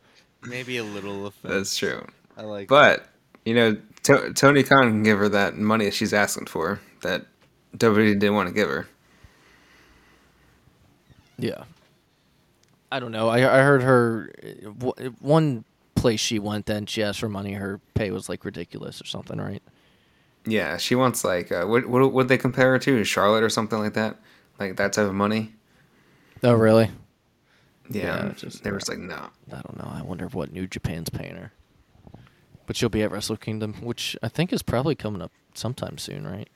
Speaker 1: Maybe a little offense.
Speaker 3: that's true?
Speaker 1: I like.
Speaker 3: But you know, to- Tony Khan can give her that money that she's asking for that WWE didn't want to give her.
Speaker 2: Yeah. I don't know. I I heard her one place she went. Then she asked for money. Her pay was like ridiculous or something, right?
Speaker 3: Yeah, she wants like uh, what what would they compare her to? Charlotte or something like that? Like that type of money?
Speaker 2: Oh, really?
Speaker 3: Yeah,
Speaker 2: Yeah, just-
Speaker 3: they were just like, no.
Speaker 2: I don't know. I wonder what New Japan's paying her. But she'll be at Wrestle Kingdom, which I think is probably coming up sometime soon, right?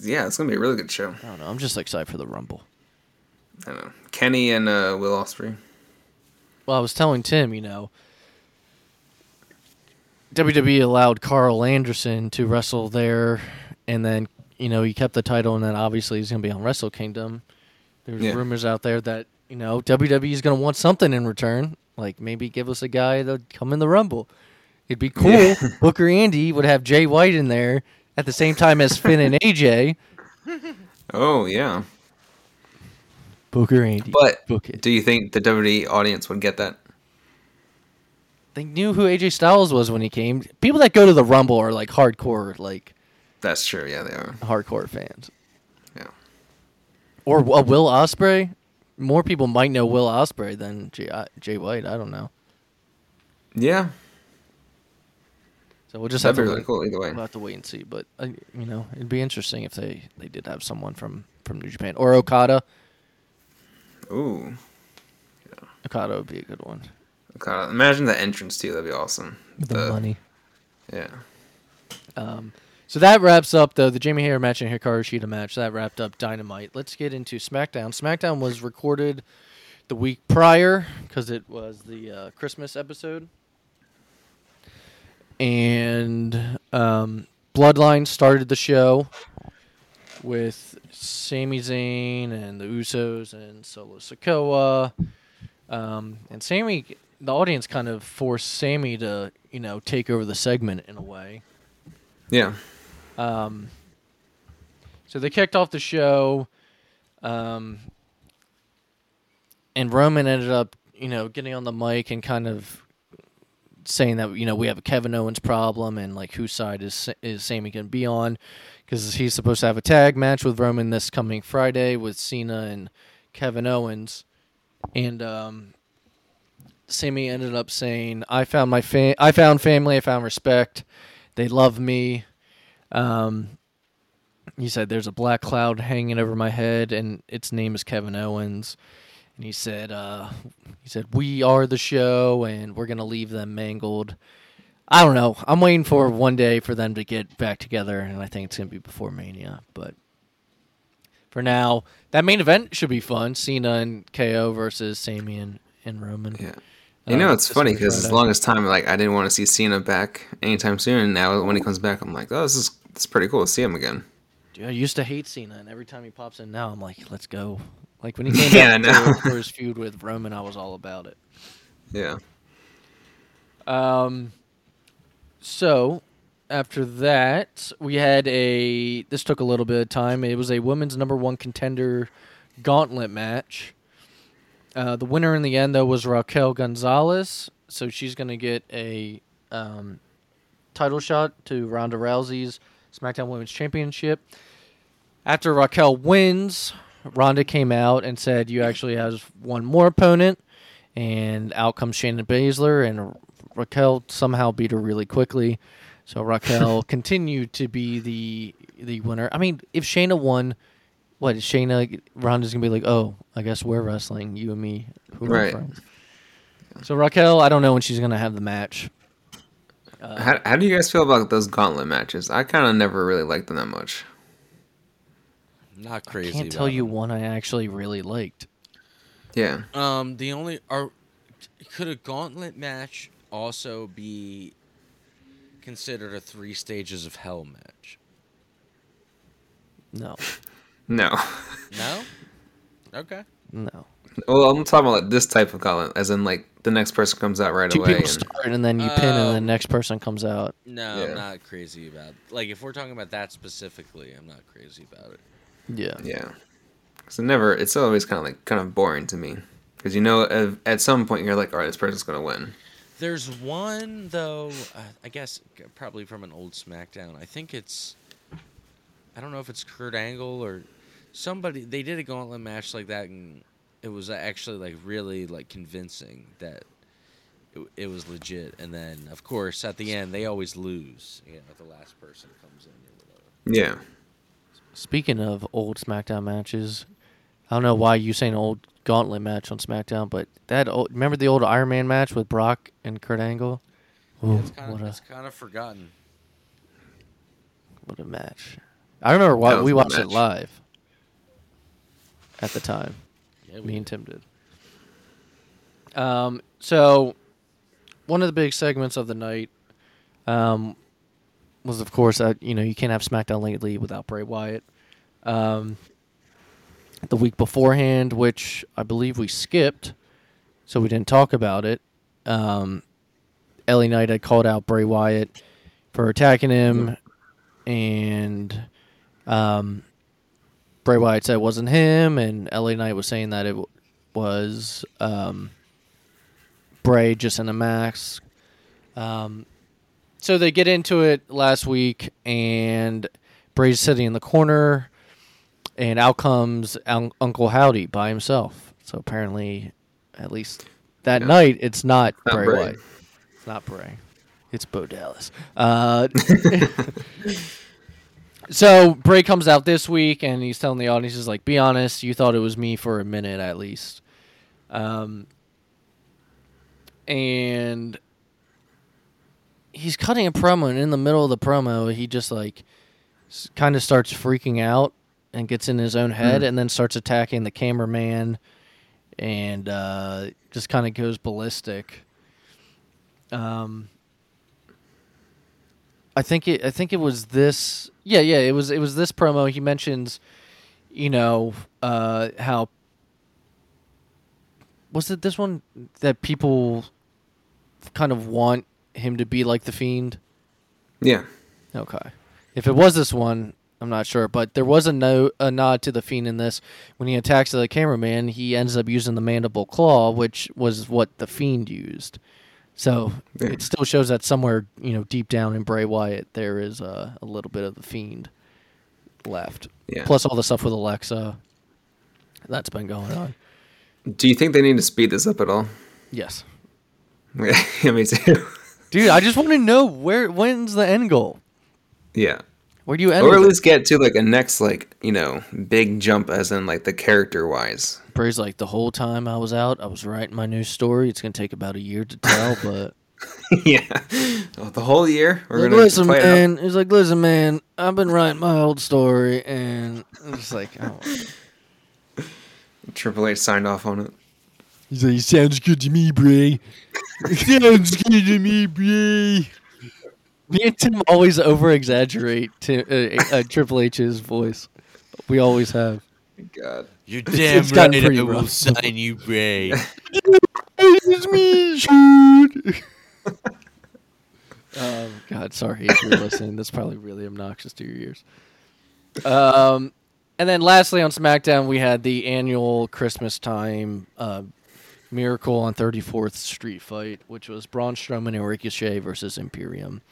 Speaker 3: Yeah, it's gonna be a really good show.
Speaker 2: I don't know. I'm just excited for the Rumble.
Speaker 3: I don't know. Kenny and uh, Will Ospreay.
Speaker 2: Well, I was telling Tim, you know, WWE allowed Karl Anderson to wrestle there, and then you know he kept the title, and then obviously he's going to be on Wrestle Kingdom. There's
Speaker 3: Yeah.
Speaker 2: rumors out there that you know WWE is going to want something in return, like maybe give us a guy that come in the Rumble. It'd be cool.
Speaker 3: Yeah.
Speaker 2: Booker Andy would have Jay White in there at the same time as Finn and AJ.
Speaker 3: Oh yeah,
Speaker 2: Booker Andy,
Speaker 3: but
Speaker 2: book
Speaker 3: do you think the WWE audience would get that?
Speaker 2: They knew who AJ Styles was when he came. People that go to the Rumble are like hardcore, like
Speaker 3: That's true. Yeah, they are.
Speaker 2: hardcore fans.
Speaker 3: Yeah.
Speaker 2: Or uh, Will Ospreay. More people might know Will Ospreay than Jay, uh, Jay White. I don't know.
Speaker 3: Yeah,
Speaker 2: So we'll just
Speaker 3: that'd
Speaker 2: have
Speaker 3: be
Speaker 2: to
Speaker 3: really
Speaker 2: wait.
Speaker 3: cool. Either way.
Speaker 2: We'll have to wait and see. But uh, you know, it'd be interesting if they they did have someone from from New Japan or Okada.
Speaker 3: Ooh,
Speaker 2: Okada would be a good one.
Speaker 3: God, imagine the entrance too. That'd be awesome.
Speaker 2: The, money.
Speaker 3: Yeah.
Speaker 2: Um, so that wraps up though the Jamie Hayter match and Hikaru Shida match. That wrapped up Dynamite. Let's get into SmackDown. SmackDown was recorded the week prior because it was the uh, Christmas episode, and um, Bloodline started the show with Sami Zayn and the Usos and Solo Sikoa. Um, and Sami, the audience kind of forced Sami to, you know, take over the segment in a way.
Speaker 3: Yeah.
Speaker 2: Um, so they kicked off the show, um, and Roman ended up, you know, getting on the mic and kind of saying that you know we have a Kevin Owens problem and like whose side is is Sami going to be on because he's supposed to have a tag match with Roman this coming Friday with Cena and Kevin Owens, and um, Sami ended up saying, "I found my fa- I found family. I found respect. They love me." Um, he said, "There's a black cloud hanging over my head, and its name is Kevin Owens." And he said, uh, "He said we are the show, and we're gonna leave them mangled." I don't know. I'm waiting for one day for them to get back together, and I think it's gonna be before Mania. But for now, that main event should be fun. Cena and KO versus Sami and, and Roman.
Speaker 3: Yeah. You know,
Speaker 2: Uh,
Speaker 3: it's funny because as long as time, like, I didn't want to see Cena back anytime soon. And now when he comes back, I'm like, oh, this is it's pretty cool to see him again.
Speaker 2: Dude, I used to hate Cena, and every time he pops in now, I'm like, let's go. Like when he came
Speaker 3: Yeah,
Speaker 2: back for, for his feud with Roman, I was all about it.
Speaker 3: Yeah.
Speaker 2: Um, so after that, we had a. This took a little bit of time. It was a women's number one contender gauntlet match. Uh, the winner in the end, though, was Raquel Gonzalez. So she's going to get a um, title shot to Ronda Rousey's SmackDown Women's Championship. After Raquel wins, Ronda came out and said, "You actually have one more opponent." And out comes Shayna Baszler, and Raquel somehow beat her really quickly. So Raquel continued to be the the winner. I mean, if Shayna won, what is Shayna? Ronda's gonna be like, "Oh, I guess we're wrestling, you and me, who are
Speaker 3: Right.
Speaker 2: friends." So Raquel, I don't know when she's gonna have the match. Uh,
Speaker 3: How, how do you guys feel about those gauntlet matches? I kind of never really liked them that much.
Speaker 1: Not crazy.
Speaker 2: I can't tell
Speaker 1: about
Speaker 2: you
Speaker 1: them.
Speaker 2: one I actually really liked.
Speaker 3: Yeah.
Speaker 1: Um, the only are could a gauntlet match also be considered a three stages of hell match?
Speaker 2: No,
Speaker 3: No.
Speaker 1: No. Okay.
Speaker 2: no.
Speaker 3: well, I'm talking about this type of gauntlet, as in like the next person comes out right
Speaker 2: Two
Speaker 3: away.
Speaker 2: people
Speaker 3: And,
Speaker 2: start and then you pin, and
Speaker 1: Oh.
Speaker 2: the next person comes out.
Speaker 1: No,
Speaker 3: Yeah.
Speaker 1: I'm not crazy about. Like, if we're talking about that specifically, I'm not crazy about it.
Speaker 2: Yeah.
Speaker 3: yeah. So never. It's always kind of like kind of boring to me because you know at, at some point you're like, all right, this person's gonna win.
Speaker 1: There's one though. Uh, I guess g- probably from an old SmackDown. I think it's. I don't know if it's Kurt Angle or somebody. They did a gauntlet match like that, and it was actually like really like convincing that it, it was legit. And then, of course, at the end, they always lose. You know, the last person comes in or whatever.
Speaker 3: Yeah.
Speaker 2: Speaking of old SmackDown matches, I don't know why you say an old gauntlet match on SmackDown, but that old, remember the old Iron Man match with Brock and Kurt Angle? Ooh,
Speaker 1: It's kind
Speaker 2: what
Speaker 1: of
Speaker 2: a
Speaker 1: it's kind of forgotten.
Speaker 2: what a match! I remember
Speaker 3: That
Speaker 2: why we
Speaker 3: a good
Speaker 2: watched it live at the time.
Speaker 1: Yeah,
Speaker 2: Me and Tim did. Um, so one of the big segments of the night um, was, of course, that you know you can't have SmackDown lately without Bray Wyatt. Um, the week beforehand, which I believe we skipped, so we didn't talk about it. Um, LA Knight had called out Bray Wyatt for attacking him, and um, Bray Wyatt said it wasn't him, and LA Knight was saying that it w- was um, Bray just in a mask. Um, so they get into it last week, and Bray's sitting in the corner, and out comes Un- Uncle Howdy by himself. So apparently, at least that
Speaker 3: Yeah.
Speaker 2: night, it's not, Bray,
Speaker 3: Bray.
Speaker 2: Wyatt. It's not Bray. It's Bo Dallas. Uh, so Bray comes out this week and he's telling the audience, "Is like, be honest, you thought it was me for a minute at least." Um, and he's cutting a promo, and in the middle of the promo, he just like kind of starts freaking out and gets in his own head,
Speaker 3: Hmm.
Speaker 2: and then starts attacking the cameraman, and uh, just kind of goes ballistic. Um, I think it. I think it was this. Yeah, yeah. It was. It was this promo. He mentions, you know, uh, how was it this one that people kind of want him to be like the fiend.
Speaker 3: Yeah.
Speaker 2: Okay. If it was this one, I'm not sure, but there was a no a nod to the fiend in this. When he attacks the cameraman, he ends up using the mandible claw, which was what the fiend used. So
Speaker 3: Yeah.
Speaker 2: it still shows that somewhere, you know, deep down in Bray Wyatt, there is a, a little bit of the fiend left.
Speaker 3: Yeah.
Speaker 2: Plus all the stuff with Alexa that's been going on.
Speaker 3: Do you think they need to speed this up at all?
Speaker 2: Yes.
Speaker 3: yeah, me too.
Speaker 2: Dude, I just want to know where when's the end goal?
Speaker 3: Yeah.
Speaker 2: Where do you end?
Speaker 3: Or at
Speaker 2: it?
Speaker 3: least get to like a next like, you know, big jump as in like the character wise.
Speaker 2: Bray's like the whole time I was out, I was writing my new story. It's gonna take about a year to tell, but
Speaker 3: yeah. The whole year? We're
Speaker 2: like,
Speaker 3: gonna
Speaker 2: listen,
Speaker 3: play it
Speaker 2: man. He's like, listen, man. I've been writing my old story, and it's like, oh.
Speaker 3: Triple H signed off on it.
Speaker 2: he's like, sounds good to me, Bray. sounds good to me, Bray. Me and Tim always over exaggerate uh, uh, Triple H's voice. We always have.
Speaker 3: God.
Speaker 1: You're damn
Speaker 2: it's gotten
Speaker 1: right.
Speaker 2: pretty
Speaker 1: I will
Speaker 2: rough.
Speaker 1: sign you, Bray.
Speaker 2: It's me, shoot. um, God, sorry if you're listening. That's probably really obnoxious to your ears. Um, and then lastly on SmackDown, we had the annual Christmas time uh, Miracle on 34th Street fight, which was Braun Strowman and Ricochet versus Imperium.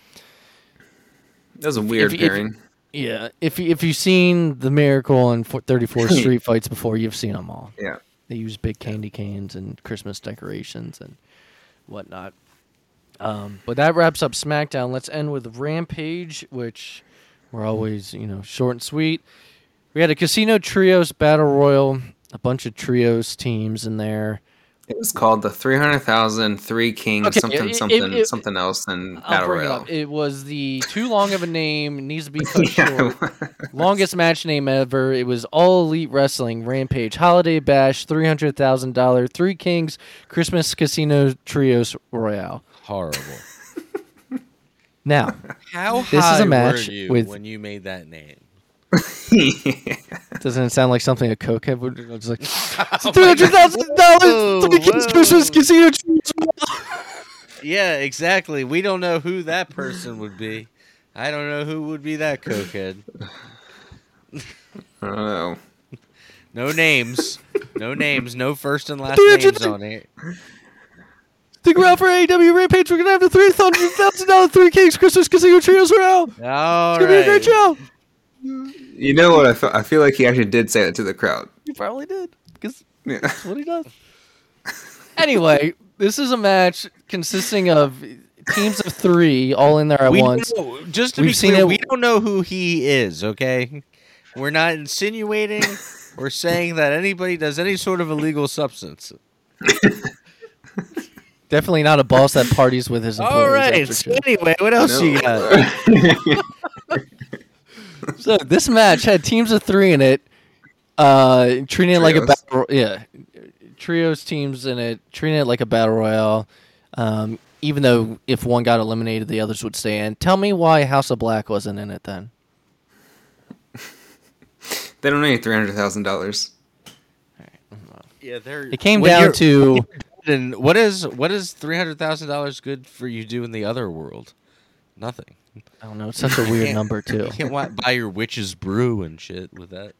Speaker 3: That was a weird
Speaker 2: If- if-
Speaker 3: pairing.
Speaker 2: Yeah, if if you've seen the Miracle and 34th Street fights before, you've seen them all.
Speaker 3: yeah.
Speaker 2: They use big candy canes and Christmas decorations and whatnot. Um, but that wraps up SmackDown. Let's end with Rampage, which we're always, you know, short and sweet. We had a Casino Trios Battle Royal, a bunch of Trios teams in there.
Speaker 3: It was called the 300,000 Three Kings
Speaker 2: Okay,
Speaker 3: something
Speaker 2: it- it-
Speaker 3: something
Speaker 2: it-
Speaker 3: something else and Battle
Speaker 2: bring it
Speaker 3: Royale.
Speaker 2: It was the too long of a name, needs to be cut
Speaker 3: Yeah.
Speaker 2: short. Longest match name ever. It was All Elite Wrestling Rampage Holiday Bash, three hundred thousand dollar Three Kings Christmas Casino Trios Royale.
Speaker 1: Horrible.
Speaker 2: Now,
Speaker 1: How
Speaker 2: This is a
Speaker 1: high
Speaker 2: match
Speaker 1: were you
Speaker 2: with-
Speaker 1: when you made that name?
Speaker 2: doesn't it sound like something a cokehead would? It's like
Speaker 1: Oh
Speaker 2: three hundred thousand oh dollars Three Kings. Christmas Casino Trios Royale.
Speaker 1: Yeah, exactly. We don't know who that person would be. I don't know who would be that cokehead.
Speaker 3: I don't know.
Speaker 1: No names. No names. No first and last
Speaker 2: Dude,
Speaker 1: names
Speaker 2: just-
Speaker 1: on it.
Speaker 2: Stick around for AEW Rampage. We're gonna have the three hundred thousand dollar Three Kings Christmas Casino Trios Royale. It's gonna be a great show.
Speaker 3: You know what? I feel, I feel like he actually did say that to the crowd.
Speaker 2: He probably did because
Speaker 3: Yeah.
Speaker 2: That's what he does. anyway, this is a match consisting of teams of three, all in there at
Speaker 1: We
Speaker 2: once.
Speaker 1: know- just to
Speaker 2: We've
Speaker 1: be
Speaker 2: seen
Speaker 1: clear,
Speaker 2: it-
Speaker 1: we don't know who he is. Okay, we're not insinuating or saying that anybody does any sort of illegal substance.
Speaker 2: Definitely not a boss that parties with his employees.
Speaker 1: All right.
Speaker 2: after
Speaker 1: So
Speaker 2: show.
Speaker 1: anyway, what else you got?
Speaker 2: So this match had teams of three in it, uh, treating it like a battle. Yeah, trios teams in it, treating it like a battle royale. Um, even though if one got eliminated, the others would stay in. Tell me why House of Black wasn't in it then.
Speaker 3: They don't need three hundred thousand dollars.
Speaker 1: Yeah, they're.
Speaker 2: It came down to
Speaker 1: And what is what is three hundred thousand dollars good for you do in the other world? Nothing.
Speaker 2: I don't know. It's such a weird number too.
Speaker 1: You can't wa- buy your witch's brew and shit with that.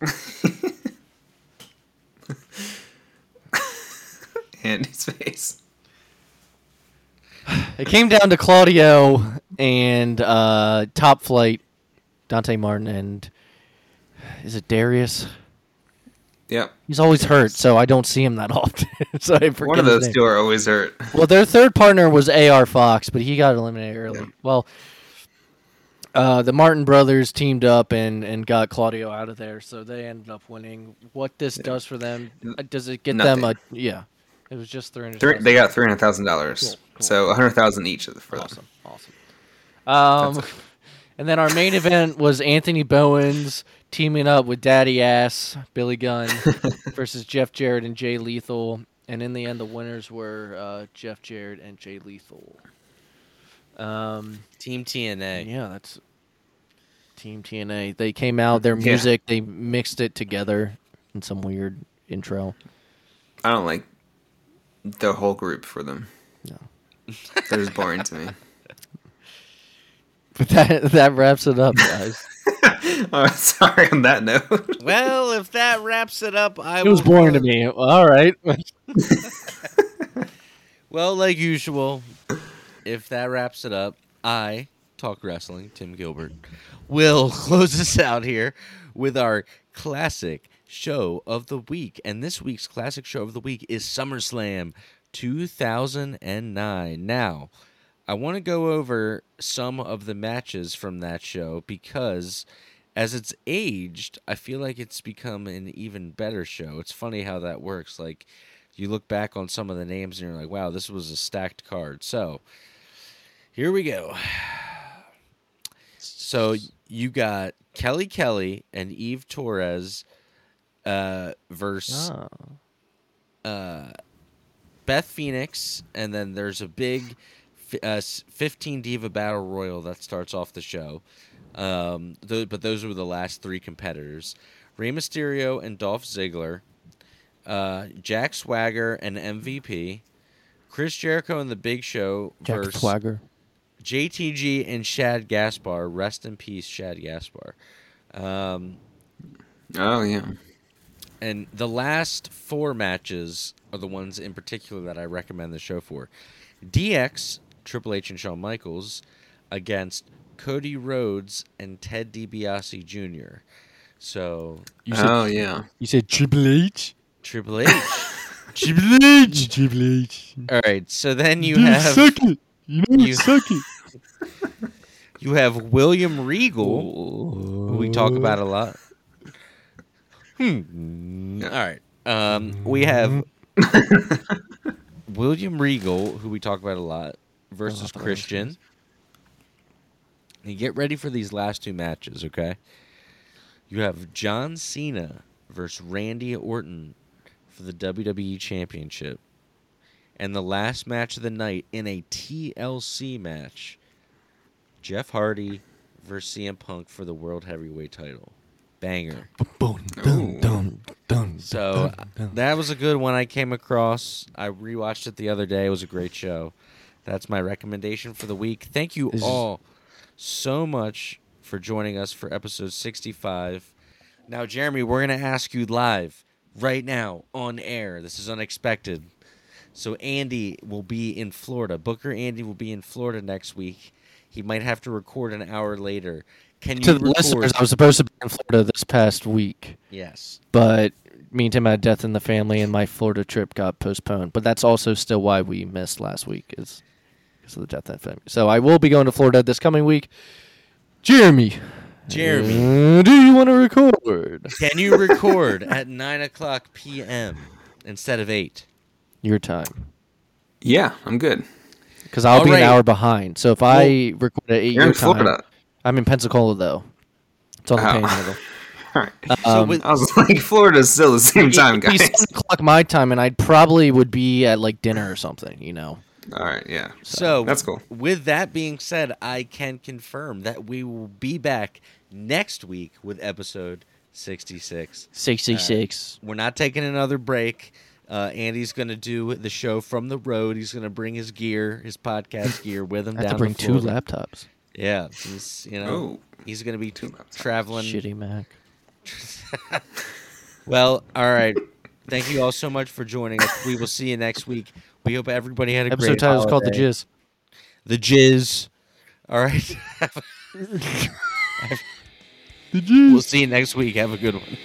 Speaker 3: Andy's face.
Speaker 2: It came down to Claudio and uh, Top Flight, Dante Martin, and is it Darius?
Speaker 3: Yep.
Speaker 2: He's always hurt, so I don't see him that often. so I forget
Speaker 3: One of those two are always hurt.
Speaker 2: Well, their third partner was AR Fox, but he got eliminated early.
Speaker 3: Yeah.
Speaker 2: Well, uh, the Martin brothers teamed up and, and got Claudio out of there, so they ended up winning. What this does for them? Uh, Does it get them a yeah? It was just three hundred.
Speaker 3: They got three hundred thousand dollars.
Speaker 2: Cool.
Speaker 3: So a hundred thousand each for them.
Speaker 2: Awesome, awesome. Um, and then our main event was Anthony Bowens teaming up with Daddy Ass Billy Gunn versus Jeff Jarrett and Jay Lethal. And in the end, the winners were uh, Jeff Jarrett and Jay Lethal. Um,
Speaker 1: Team TNA.
Speaker 2: yeah, that's Team TNA. They came out, their
Speaker 3: Yeah.
Speaker 2: music, they mixed it together in some weird intro.
Speaker 3: I don't like the whole group for them.
Speaker 2: No.
Speaker 3: They're just boring to me.
Speaker 2: But that that wraps it up, guys.
Speaker 3: oh, sorry on that note.
Speaker 1: Well, if that wraps it up, I
Speaker 2: it was
Speaker 1: will
Speaker 2: boring to
Speaker 1: go-
Speaker 2: me. All right.
Speaker 1: Well, like usual, if that wraps it up, I talk wrestling. Tim Gilbert will close us out here with our classic show of the week, and this week's classic show of the week is SummerSlam 2009. Now, I want to go over some of the matches from that show because as it's aged, I feel like it's become an even better show. It's funny how that works. Like, you look back on some of the names and you're like, wow, this was a stacked card. So, here we go. So, you got Kelly Kelly and Eve Torres uh, versus
Speaker 2: Ah.
Speaker 1: uh, Beth Phoenix, and then there's a big uh, 15 Diva Battle Royal that starts off the show. Um, th- but those were the last three competitors Rey Mysterio and Dolph Ziggler, uh, Jack Swagger and MVP, Chris Jericho and The Big Show
Speaker 2: Jack
Speaker 1: versus
Speaker 2: Swagger.
Speaker 1: JTG and Shad Gaspard. Rest in peace, Shad Gaspard. Um,
Speaker 3: Oh yeah.
Speaker 1: and the last four matches are the ones in particular that I recommend the show for. DX, Triple H and Shawn Michaels against Cody Rhodes and Ted DiBiase Jr. So
Speaker 2: You said,
Speaker 3: Oh yeah.
Speaker 2: you said Triple H?
Speaker 1: Triple H.
Speaker 2: Triple H. Triple H.
Speaker 1: All right. So then you have
Speaker 2: it. You know
Speaker 1: you-
Speaker 2: suck it.
Speaker 1: you have William Regal, who we talk about a lot. Hmm. All right. Um, we have William Regal, who we talk about a lot, versus
Speaker 2: love the
Speaker 1: Christian. And get ready for these last two matches, okay? You have John Cena versus Randy Orton for the WWE Championship. And the last match of the night in a TLC match, Jeff Hardy versus CM Punk for the World Heavyweight title. Banger.
Speaker 2: Boom, dun, dun, dun,
Speaker 1: So
Speaker 2: dun, dun.
Speaker 1: that was a good one I came across. I rewatched it the other day. It was a great show. That's my recommendation for the week. Thank you
Speaker 2: Is-
Speaker 1: all so much for joining us for episode 65. Now, Jeremy, we're going to ask you live right now on air. This is unexpected. So Andy will be in Florida. Booker Andy will be in Florida next week. He might have to record an hour later. Can you
Speaker 2: to the
Speaker 1: record?
Speaker 2: listeners, I was supposed to be in Florida this past week,
Speaker 1: yes.
Speaker 2: but me and Tim had death in the family, and my Florida trip got postponed. But that's also still why we missed last week, is because of the death in the family. So I will be going to Florida this coming week. Jeremy,
Speaker 1: Jeremy.
Speaker 2: uh, do you want to record
Speaker 1: Can you record at 9 o'clock p.m. instead of 8?
Speaker 2: your time?
Speaker 3: Yeah, I'm good.
Speaker 2: Because I'll
Speaker 1: All
Speaker 2: be
Speaker 1: right.
Speaker 2: an hour behind. So if I record at eight
Speaker 3: You're
Speaker 2: your
Speaker 3: in
Speaker 2: time,
Speaker 3: Florida.
Speaker 2: I'm in Pensacola though. It's on the
Speaker 3: Oh.
Speaker 2: panhandle.
Speaker 3: All right.
Speaker 1: So
Speaker 2: Um,
Speaker 1: with,
Speaker 3: I was like, Florida's still the same time,
Speaker 2: It'd be
Speaker 3: guys.
Speaker 2: seven o'clock my time, and I probably would be at like dinner or something. You know.
Speaker 3: All right, yeah.
Speaker 1: so
Speaker 3: That's cool.
Speaker 1: With that being said, I can confirm that we will be back next week with episode 66.
Speaker 2: Sixty-six.
Speaker 1: We're not taking another break. Uh, Andy's going to do the show from the road. He's going to bring his gear, his podcast gear, with him
Speaker 2: I have
Speaker 1: down
Speaker 2: to bring two laptops.
Speaker 1: Yeah, he's you know
Speaker 3: Oh.
Speaker 1: he's going to be
Speaker 3: Two laptops.
Speaker 1: traveling.
Speaker 2: Shitty Mac.
Speaker 1: Well, all right. Thank you all so much for joining us. We will see you next week. We hope everybody had a
Speaker 2: Episode
Speaker 1: great
Speaker 2: title is called the
Speaker 1: holiday.
Speaker 2: Jizz.
Speaker 1: The Jizz. All right.
Speaker 2: The Jizz.
Speaker 1: we'll see you next week. Have a good one.